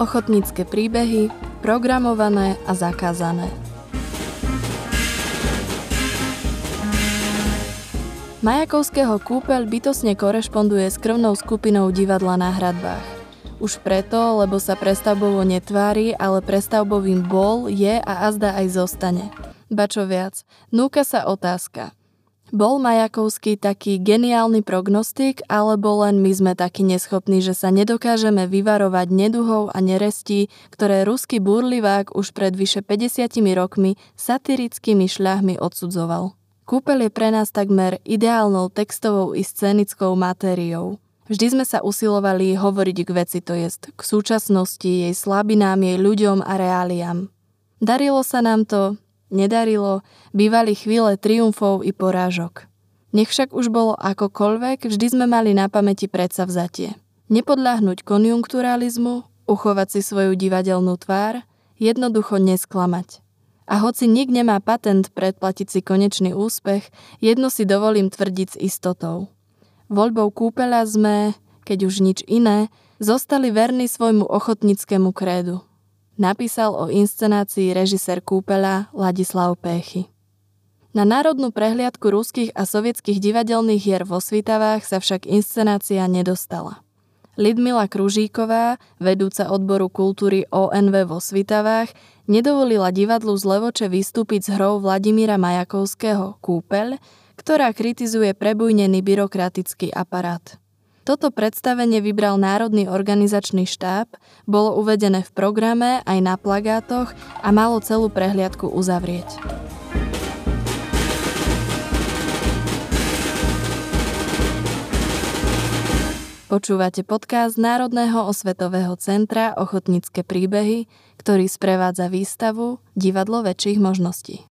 Ochotnícke príbehy, programované a zakázané. Majakovského kúpeľ bytosne korešponduje s krvnou skupinou divadla na hradbách. Už preto, lebo sa prestavbovo netvári, ale prestavbovým bol, je a azda aj zostane. Ba čo viac, núka sa otázka. Bol Majakovský taký geniálny prognostik, alebo len my sme takí neschopní, že sa nedokážeme vyvarovať neduhov a nerestí, ktoré ruský burlivák už pred vyše 50 rokmi satirickými šľahmi odsudzoval. Kúpeľ je pre nás takmer ideálnou textovou i scenickou matériou. Vždy sme sa usilovali hovoriť k veci, to jest k súčasnosti, jej slabinám, jej ľuďom a reáliám. Darilo sa nám to, nedarilo, bývali chvíle triumfov i porážok. Nech však už bolo akokoľvek, vždy sme mali na pamäti vzatie. Nepodľahnúť konjunkturalizmu, uchovať si svoju divadelnú tvár, jednoducho nesklamať. A hoci nik nemá patent predplatiť si konečný úspech, jedno si dovolím tvrdiť s istotou. Voľbou kúpeľa sme, keď už nič iné, zostali verní svojmu ochotnickému krédu. Napísal o inscenácii režisér kúpeľa Ladislav Péchy. Na národnú prehliadku ruských a sovietských divadelných hier vo Svitavách sa však inscenácia nedostala. Lidmila Kružíková, vedúca odboru kultúry ONV vo Svitavách, nedovolila divadlu z Levoče vystúpiť s hrou Vladimíra Majakovského Kúpeľ, ktorá kritizuje prebujnený byrokratický aparát. Toto predstavenie vybral Národný organizačný štáb, bolo uvedené v programe aj na plagátoch a malo celú prehliadku uzavrieť. Počúvate podcast Národného osvetového centra Ochotnícke príbehy, ktorý sprevádza výstavu Divadlo väčších možností.